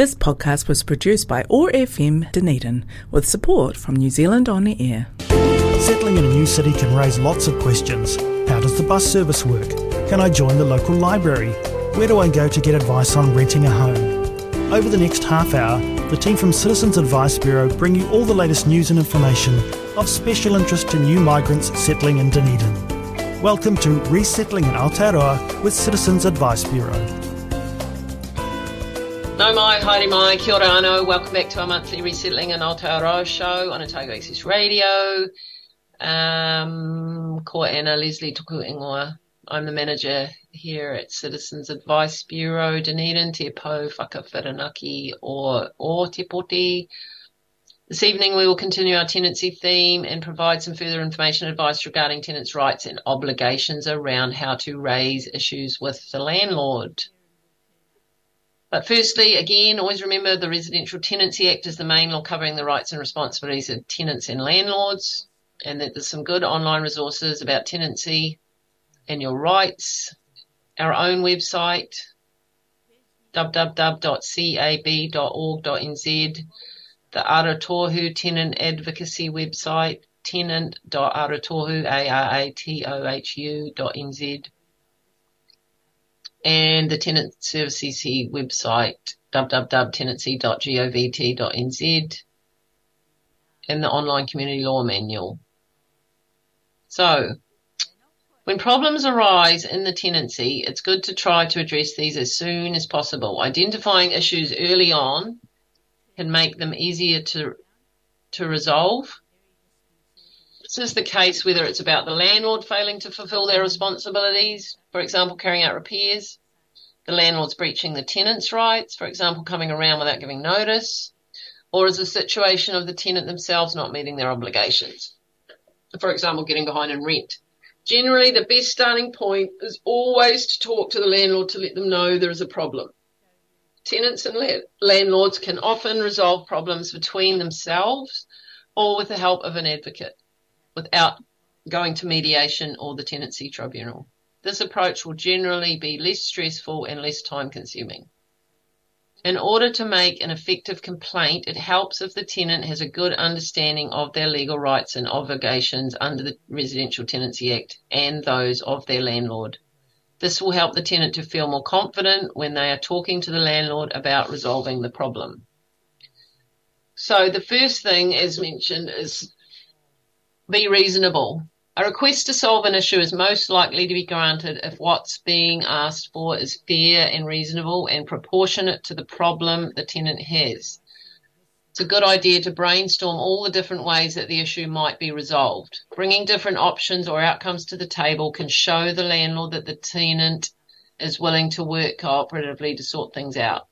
This podcast was produced by OAR FM Dunedin with support from New Zealand On the Air. Settling in a new city can raise lots of questions. How does the bus service work? Can I join the local library? Where do I go to get advice on renting a home? Over the next half hour, the team from Citizens Advice Bureau bring you all the latest news and information of special interest to new migrants settling in Dunedin. Welcome to Resettling in Aotearoa with Citizens Advice Bureau. Nau mai, haere mai, kia ora anō. Welcome back to our monthly Resettling in Aotearoa show on Otago Access Radio. Um, ko Anna Leslie tōku ingoa. I'm the manager here at Citizens Advice Bureau Dunedin, Te Po Whakawhiranaki or, or Te Poti. This evening we will continue our tenancy theme and provide some further information and advice regarding tenants' rights and obligations around how to raise issues with the landlord. But firstly, again, always remember the Residential Tenancy Act is the main law covering the rights and responsibilities of tenants and landlords, and that there's some good online resources about tenancy and your rights. Our own website, www.cab.org.nz, the Aratohu Tenant Advocacy website, tenant.aratohu, A-R-A-T-O-H-U.nz and the Tenancy Services website, www.tenancy.govt.nz, and the online community law manual. So, when problems arise in the tenancy, it's good to try to address these as soon as possible. Identifying issues early on can make them easier to, to resolve. This is the case whether it's about the landlord failing to fulfill their responsibilities, for example, carrying out repairs, the landlord's breaching the tenant's rights, for example, coming around without giving notice, or is a situation of the tenant themselves not meeting their obligations, for example, getting behind in rent. Generally, the best starting point is always to talk to the landlord to let them know there is a problem. Tenants and la- landlords can often resolve problems between themselves or with the help of an advocate without going to mediation or the tenancy tribunal. This approach will generally be less stressful and less time consuming. In order to make an effective complaint, it helps if the tenant has a good understanding of their legal rights and obligations under the Residential Tenancy Act and those of their landlord. This will help the tenant to feel more confident when they are talking to the landlord about resolving the problem. So the first thing, as mentioned, is be reasonable. A request to solve an issue is most likely to be granted if what's being asked for is fair and reasonable and proportionate to the problem the tenant has. It's a good idea to brainstorm all the different ways that the issue might be resolved. Bringing different options or outcomes to the table can show the landlord that the tenant is willing to work cooperatively to sort things out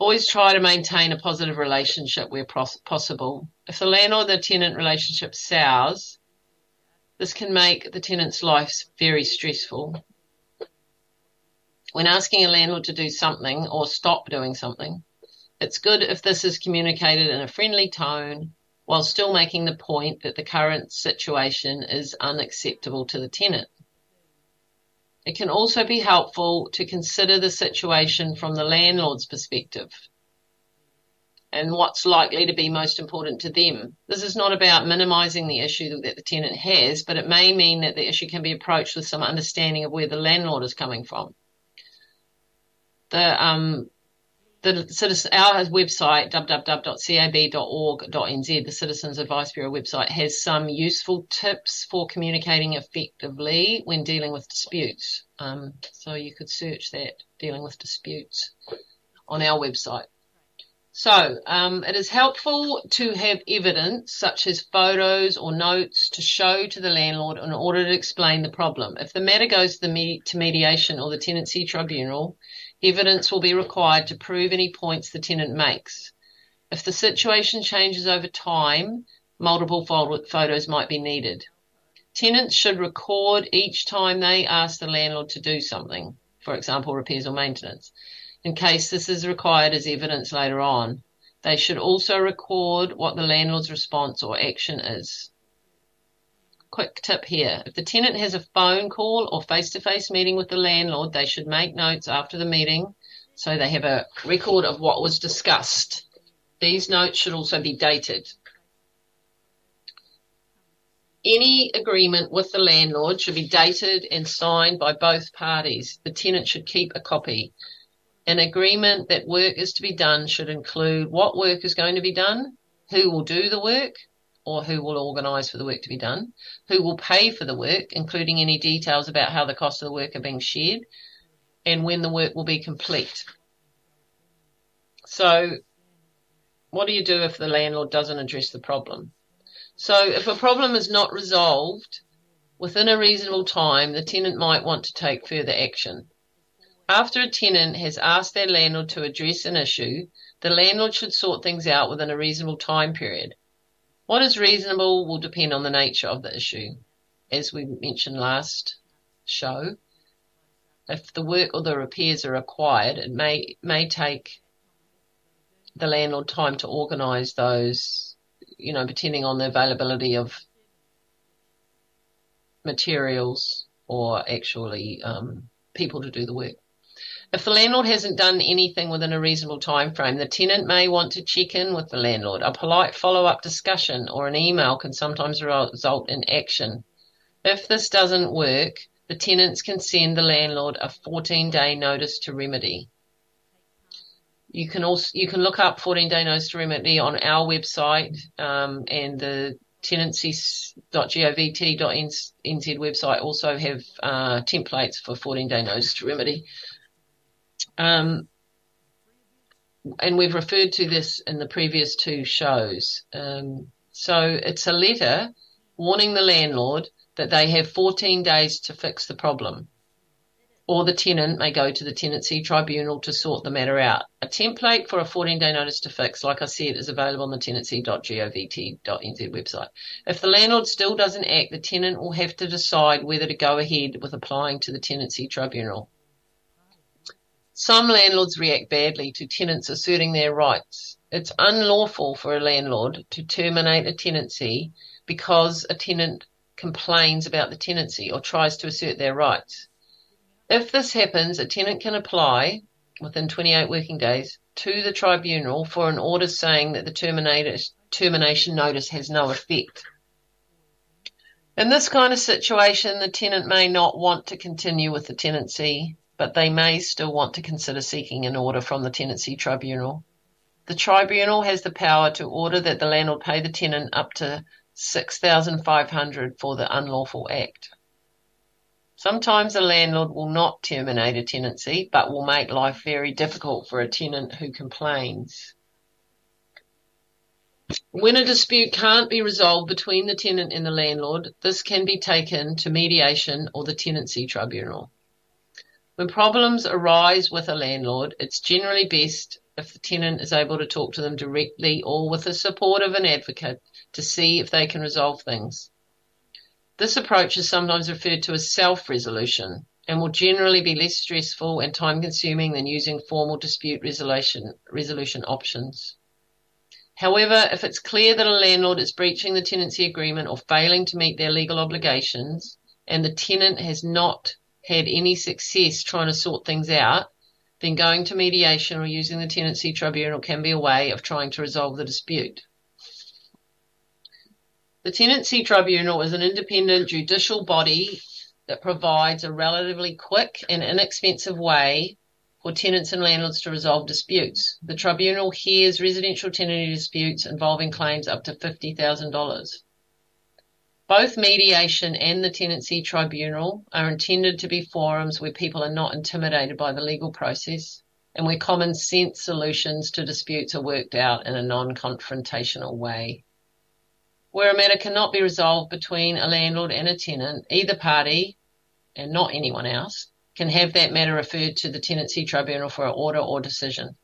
always try to maintain a positive relationship where possible. If the landlord and the tenant relationship sours, this can make the tenant's life very stressful. When asking a landlord to do something or stop doing something, it's good if this is communicated in a friendly tone while still making the point that the current situation is unacceptable to the tenant. It can also be helpful to consider the situation from the landlord's perspective and what's likely to be most important to them. This is not about minimizing the issue that the tenant has, but it may mean that the issue can be approached with some understanding of where the landlord is coming from. The um, the citizen, our website, www.cab.org.nz, the Citizens Advice Bureau website, has some useful tips for communicating effectively when dealing with disputes. Um, so you could search that, dealing with disputes, on our website. So um, it is helpful to have evidence such as photos or notes to show to the landlord in order to explain the problem. If the matter goes to, the to mediation or the tenancy tribunal, Evidence will be required to prove any points the tenant makes. If the situation changes over time, multiple photos might be needed. Tenants should record each time they ask the landlord to do something, for example, repairs or maintenance, in case this is required as evidence later on. They should also record what the landlord's response or action is quick tip here. If the tenant has a phone call or face to face meeting with the landlord, they should make notes after the meeting So they have a record of what was discussed. These notes should also be dated. Any agreement with the landlord should be dated and signed by both parties. The tenant should keep a copy. An agreement that work is to be done should include what work is going to be done, who will do the work, or who will organise for the work to be done, who will pay for the work, including any details about how the cost of the work are being shared, and when the work will be complete. So, what do you do if the landlord doesn't address the problem? So if a problem is not resolved within a reasonable time, the tenant might want to take further action. After a tenant has asked their landlord to address an issue, the landlord should sort things out within a reasonable time period. What is reasonable will depend on the nature of the issue. As we mentioned last show, if the work or the repairs are required, it may, may take the landlord time to organise those you know, depending on the availability of materials or actually um, people to do the work. If the landlord hasn't done anything within a reasonable time frame, the tenant may want to check in with the landlord. A polite follow-up discussion or an email can sometimes result in action. If this doesn't work, the tenants can send the landlord a 14-day notice to remedy. You can also you can look up 14 day notice to remedy on our website um, and the tenancies.govt.nz website also have uh, templates for 14 day notice to remedy. Um, and we've referred to this in the previous two shows. Um, so it's a letter warning the landlord that they have 14 days to fix the problem or the tenant may go to the tenancy tribunal to sort the matter out. A template for a 14 day notice to fix, like I said, is available on the tenancy.govt.nz website. If the landlord still doesn't act, the tenant will have to decide whether to go ahead with applying to the tenancy tribunal. Some landlords react badly to tenants asserting their rights. It's unlawful for a landlord to terminate a tenancy because a tenant complains about the tenancy or tries to assert their rights. If this happens, a tenant can apply within 28 working days to the tribunal for an order saying that the termination notice has no effect. In this kind of situation, the tenant may not want to continue with the tenancy, but they may still want to consider seeking an order from the tenancy tribunal. The tribunal has the power to order that the landlord pay the tenant up to 6500 for the unlawful act. Sometimes a landlord will not terminate a tenancy, but will make life very difficult for a tenant who complains. When a dispute can't be resolved between the tenant and the landlord, this can be taken to mediation or the tenancy tribunal. When problems arise with a landlord, it's generally best if the tenant is able to talk to them directly or with the support of an advocate to see if they can resolve things. This approach is sometimes referred to as self-resolution and will generally be less stressful and time-consuming than using formal dispute resolution, resolution options. However, if it's clear that a landlord is breaching the tenancy agreement or failing to meet their legal obligations, and the tenant has not had any success trying to sort things out, then going to mediation or using the tenancy tribunal can be a way of trying to resolve the dispute. The Tenancy Tribunal is an independent judicial body that provides a relatively quick and inexpensive way for tenants and landlords to resolve disputes. The tribunal hears residential tenancy disputes involving claims up to $50,000. Both mediation and the tenancy tribunal are intended to be forums where people are not intimidated by the legal process and where common sense solutions to disputes are worked out in a non-confrontational way. Where a matter cannot be resolved between a landlord and a tenant, either party, and not anyone else, can have that matter referred to the tenancy tribunal for an order or decision.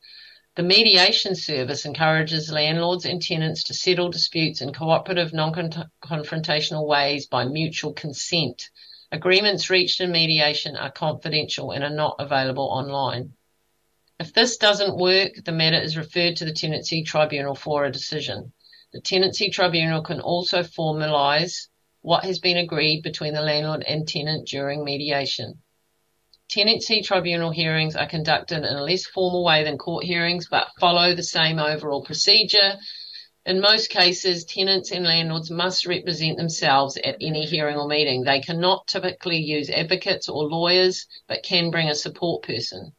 The mediation service encourages landlords and tenants to settle disputes in cooperative, non-confrontational ways by mutual consent. Agreements reached in mediation are confidential and are not available online. If this doesn't work, the matter is referred to the tenancy tribunal for a decision. The Tenancy Tribunal can also formalise what has been agreed between the landlord and tenant during mediation. Tenancy tribunal hearings are conducted in a less formal way than court hearings, but follow the same overall procedure. In most cases, tenants and landlords must represent themselves at any hearing or meeting. They cannot typically use advocates or lawyers, but can bring a support person.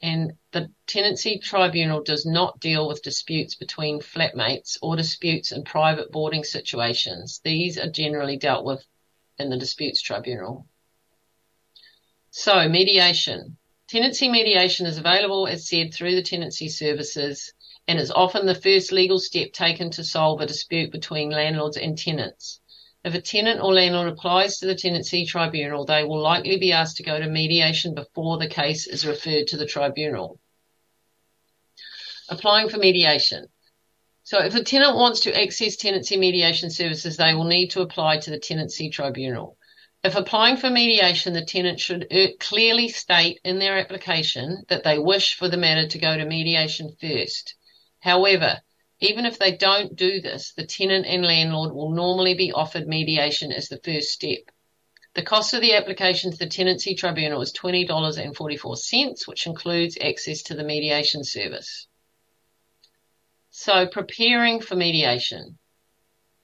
And the tenancy tribunal does not deal with disputes between flatmates or disputes in private boarding situations. These are generally dealt with in the disputes tribunal. So, mediation. Tenancy mediation is available, as said, through the tenancy services and is often the first legal step taken to solve a dispute between landlords and tenants. If a tenant or landlord applies to the tenancy tribunal, they will likely be asked to go to mediation before the case is referred to the tribunal. Applying for mediation. So if a tenant wants to access tenancy mediation services, they will need to apply to the tenancy tribunal. If applying for mediation, the tenant should clearly state in their application that they wish for the matter to go to mediation first. However, even if they don't do this, the tenant and landlord will normally be offered mediation as the first step. The cost of the application to the Tenancy Tribunal is $20.44, which includes access to the mediation service. So, preparing for mediation.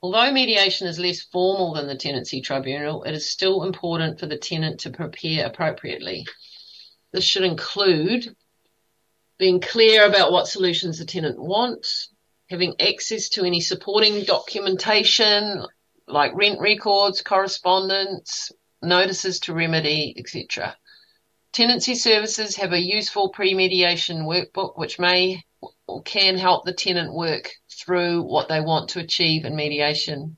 Although mediation is less formal than the Tenancy Tribunal, it is still important for the tenant to prepare appropriately. This should include being clear about what solutions the tenant wants, having access to any supporting documentation like rent records, correspondence, notices to remedy, etc. Tenancy services have a useful pre-mediation workbook which may can help the tenant work through what they want to achieve in mediation.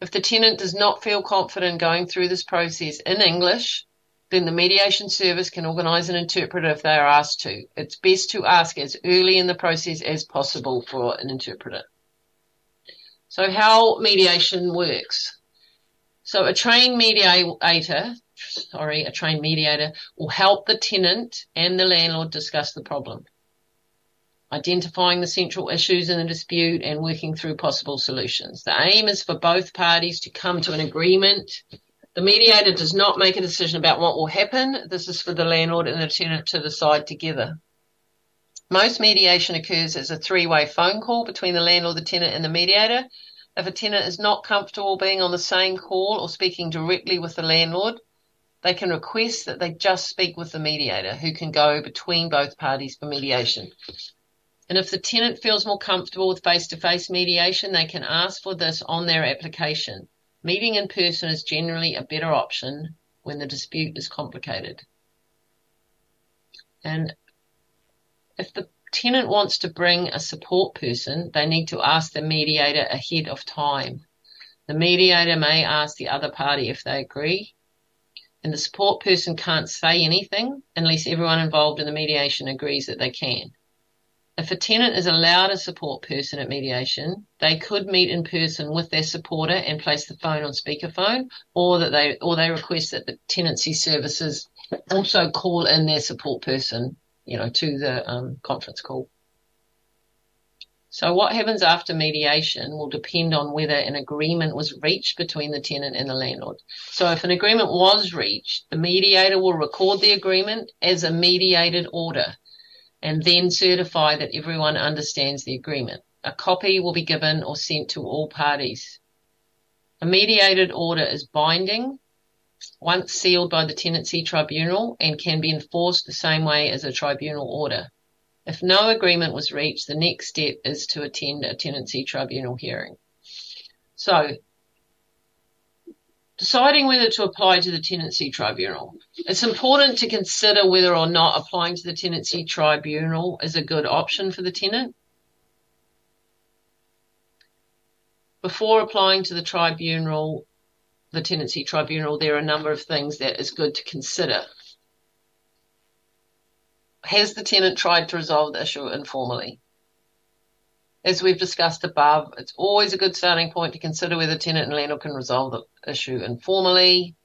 If the tenant does not feel confident going through this process in English, then the mediation service can organise an interpreter if they are asked to. It's best to ask as early in the process as possible for an interpreter. So how mediation works. So a trained mediator, sorry, a trained mediator will help the tenant and the landlord discuss the problem identifying the central issues in the dispute and working through possible solutions. The aim is for both parties to come to an agreement. The mediator does not make a decision about what will happen. This is for the landlord and the tenant to decide together. Most mediation occurs as a three-way phone call between the landlord, the tenant and the mediator. If a tenant is not comfortable being on the same call or speaking directly with the landlord, they can request that they just speak with the mediator who can go between both parties for mediation. And if the tenant feels more comfortable with face-to-face mediation, they can ask for this on their application. Meeting in person is generally a better option when the dispute is complicated. And if the tenant wants to bring a support person, they need to ask the mediator ahead of time. The mediator may ask the other party if they agree, and the support person can't say anything unless everyone involved in the mediation agrees that they can. If a tenant is allowed a support person at mediation, they could meet in person with their supporter and place the phone on speakerphone, or that they or they request that the tenancy services also call in their support person, you know, to the um, conference call. So what happens after mediation will depend on whether an agreement was reached between the tenant and the landlord. So if an agreement was reached, the mediator will record the agreement as a mediated order and then certify that everyone understands the agreement. A copy will be given or sent to all parties. A mediated order is binding once sealed by the tenancy tribunal and can be enforced the same way as a tribunal order. If no agreement was reached, the next step is to attend a tenancy tribunal hearing. So deciding whether to apply to the tenancy tribunal. It's important to consider whether or not applying to the tenancy tribunal is a good option for the tenant. Before applying to the tribunal, the tenancy tribunal, there are a number of things that is good to consider. Has the tenant tried to resolve the issue informally? As we've discussed above, it's always a good starting point to consider whether tenant and landlord can resolve the issue informally.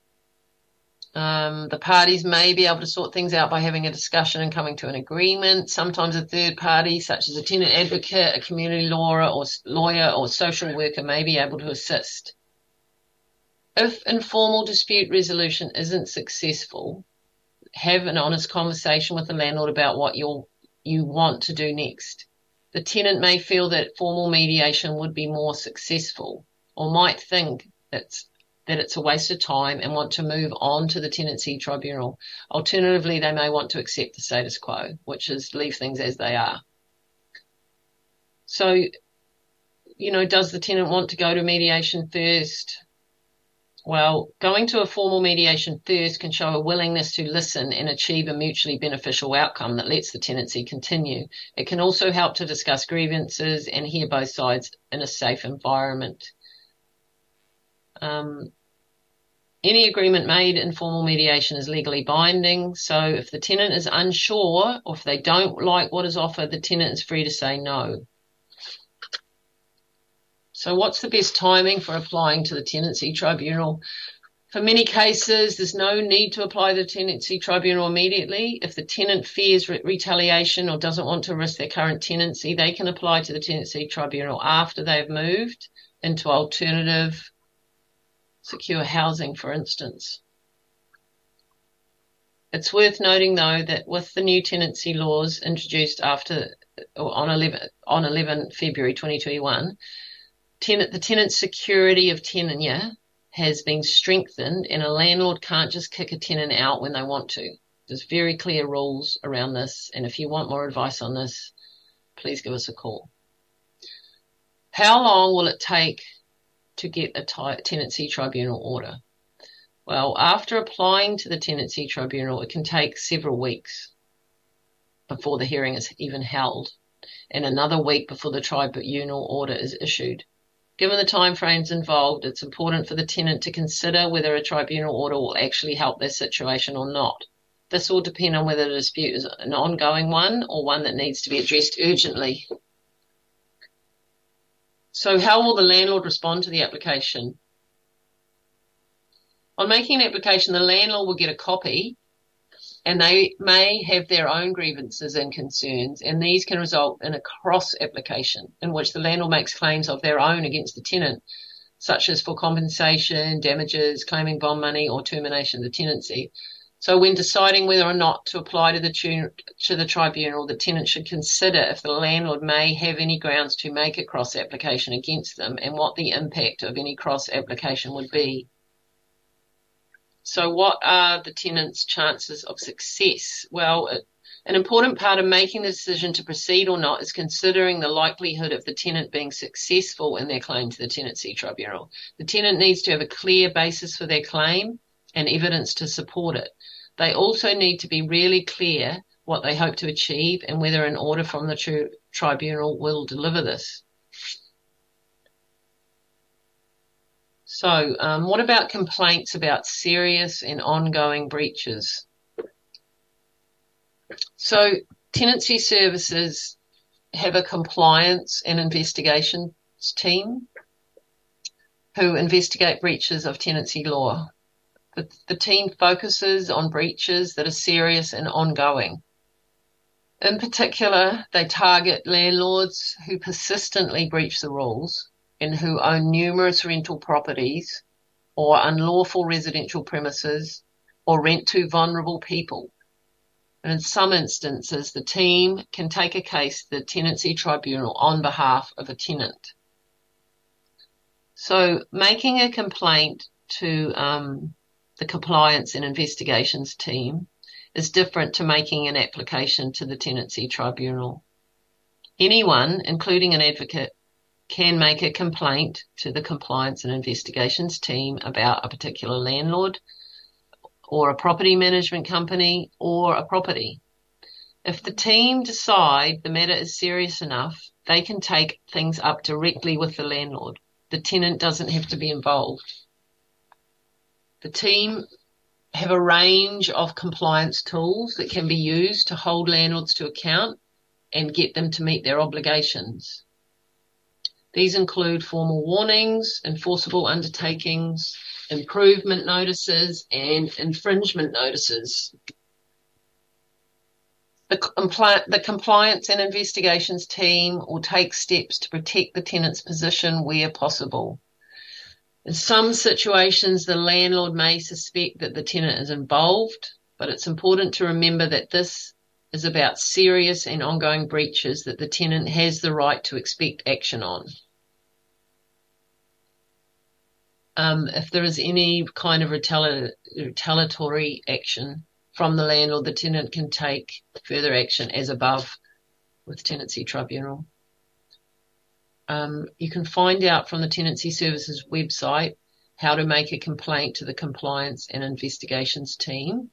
Um, the parties may be able to sort things out by having a discussion and coming to an agreement. Sometimes a third party, such as a tenant advocate, a community lawyer or lawyer or social worker may be able to assist. If informal dispute resolution isn't successful, have an honest conversation with the landlord about what you you want to do next. The tenant may feel that formal mediation would be more successful or might think it's, that it's a waste of time and want to move on to the tenancy tribunal. Alternatively, they may want to accept the status quo, which is leave things as they are. So, you know, does the tenant want to go to mediation first? Well, going to a formal mediation first can show a willingness to listen and achieve a mutually beneficial outcome that lets the tenancy continue. It can also help to discuss grievances and hear both sides in a safe environment. Um, any agreement made in formal mediation is legally binding. So if the tenant is unsure or if they don't like what is offered, the tenant is free to say no. So what's the best timing for applying to the tenancy tribunal? For many cases, there's no need to apply the tenancy tribunal immediately. If the tenant fears re- retaliation or doesn't want to risk their current tenancy, they can apply to the tenancy tribunal after they've moved into alternative secure housing, for instance. It's worth noting though that with the new tenancy laws introduced after on 11, on 11 February 2021, tenant, the tenant security of tenure has been strengthened and a landlord can't just kick a tenant out when they want to. There's very clear rules around this. And if you want more advice on this, please give us a call. How long will it take to get a tenancy tribunal order? Well, after applying to the tenancy tribunal, it can take several weeks before the hearing is even held and another week before the tribunal order is issued. Given the timeframes involved, it's important for the tenant to consider whether a tribunal order will actually help their situation or not. This will depend on whether the dispute is an ongoing one or one that needs to be addressed urgently. So how will the landlord respond to the application? On making an application, the landlord will get a copy and they may have their own grievances and concerns, and these can result in a cross application in which the landlord makes claims of their own against the tenant, such as for compensation, damages, claiming bond money, or termination of the tenancy. So when deciding whether or not to apply to the, to the tribunal, the tenant should consider if the landlord may have any grounds to make a cross application against them and what the impact of any cross application would be. So what are the tenant's chances of success? Well, an important part of making the decision to proceed or not is considering the likelihood of the tenant being successful in their claim to the tenancy tribunal. The tenant needs to have a clear basis for their claim and evidence to support it. They also need to be really clear what they hope to achieve and whether an order from the tri- tribunal will deliver this. So, um, what about complaints about serious and ongoing breaches? So, tenancy services have a compliance and investigations team who investigate breaches of tenancy law. The, the team focuses on breaches that are serious and ongoing. In particular, they target landlords who persistently breach the rules who own numerous rental properties or unlawful residential premises or rent to vulnerable people. And in some instances, the team can take a case to the tenancy tribunal on behalf of a tenant. So making a complaint to um, the compliance and investigations team is different to making an application to the tenancy tribunal. Anyone, including an advocate, can make a complaint to the compliance and investigations team about a particular landlord or a property management company or a property. If the team decide the matter is serious enough, they can take things up directly with the landlord. The tenant doesn't have to be involved. The team have a range of compliance tools that can be used to hold landlords to account and get them to meet their obligations. These include formal warnings, enforceable undertakings, improvement notices, and infringement notices. The, the, compliance and investigations team will take steps to protect the tenant's position where possible. In some situations, the landlord may suspect that the tenant is involved but it's important to remember that this is about serious and ongoing breaches that the tenant has the right to expect action on. Um, if there is any kind of retali- retaliatory action from the landlord, the tenant can take further action as above with Tenancy Tribunal. Um, you can find out from the Tenancy Services website how to make a complaint to the Compliance and Investigations team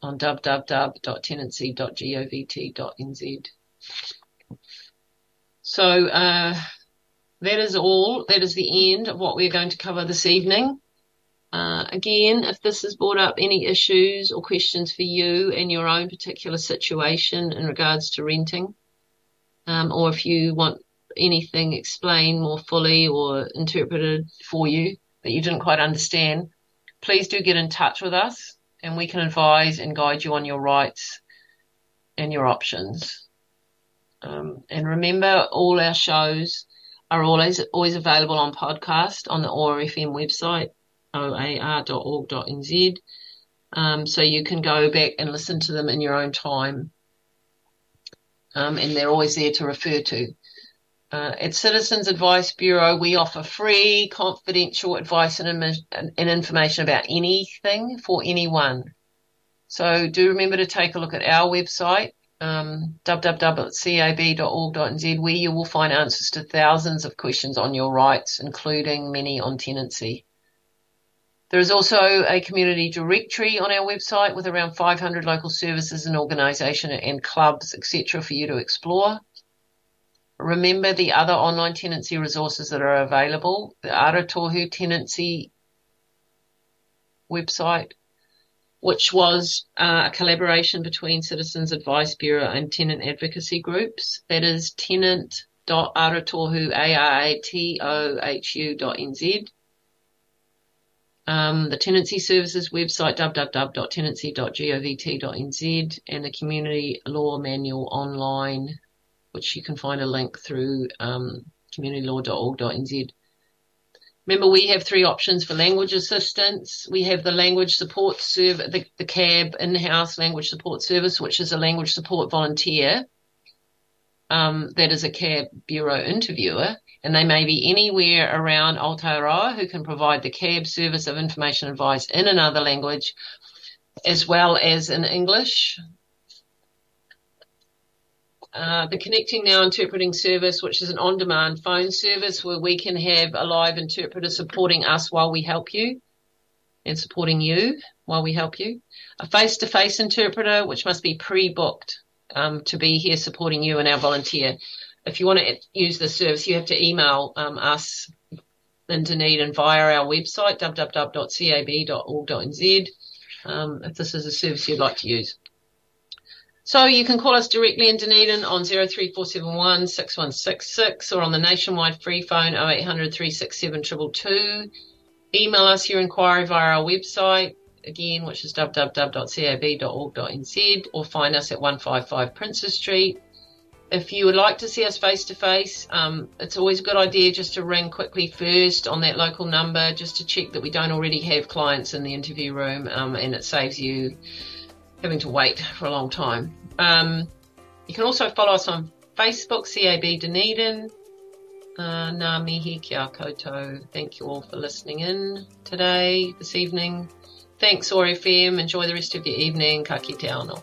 on www.tenancy.govt.nz. So uh, that is all. That is the end of what we're going to cover this evening. Uh, again, if this has brought up any issues or questions for you in your own particular situation in regards to renting, um, or if you want anything explained more fully or interpreted for you that you didn't quite understand, please do get in touch with us and we can advise and guide you on your rights and your options. Um, and remember, all our shows are always always available on podcast on the OAR FM website, oar.org.nz. Um, so you can go back and listen to them in your own time. Um, and they're always there to refer to. Uh, at Citizens Advice Bureau, we offer free, confidential advice and, and, information about anything for anyone. So do remember to take a look at our website, um, www.cab.org.nz, where you will find answers to thousands of questions on your rights, including many on tenancy. There is also a community directory on our website with around 500 local services and organisations and clubs, etc., for you to explore. Remember the other online tenancy resources that are available, the Aratohu Tenancy website, which was uh, a collaboration between Citizens Advice Bureau and tenant advocacy groups. That is tenant.aratohu, A-R-A-T-O-H-U.nz. Um, the Tenancy Services website, www.tenancy.govt.nz, and the Community Law Manual online which you can find a link through um, communitylaw.org.nz. Remember, we have three options for language assistance. We have the language support service, the, the CAB in-house language support service, which is a language support volunteer. Um, that is a CAB bureau interviewer, and they may be anywhere around Aotearoa who can provide the CAB service of information advice in another language, as well as in English. Uh, the Connecting Now Interpreting Service, which is an on-demand phone service where we can have a live interpreter supporting us while we help you and supporting you while we help you. A face-to-face interpreter, which must be pre-booked um, to be here supporting you and our volunteer. If you want to use the service, you have to email um, us in Dunedin via our website, www.cab.org.nz, um, if this is a service you'd like to use. So you can call us directly in Dunedin on 03471 6166 or on the nationwide free phone 0800 367 222. Email us your inquiry via our website, again, which is www.cab.org.nz or find us at 155 Princes Street. If you would like to see us face to face, it's always a good idea just to ring quickly first on that local number just to check that we don't already have clients in the interview room um, and it saves you having to wait for a long time. Um, you can also follow us on Facebook, CAB Dunedin. Uh, ngā mihi kia. Thank you all for listening in today, this evening. Thanks, OAR FM. Enjoy the rest of your evening. Ka kite anō.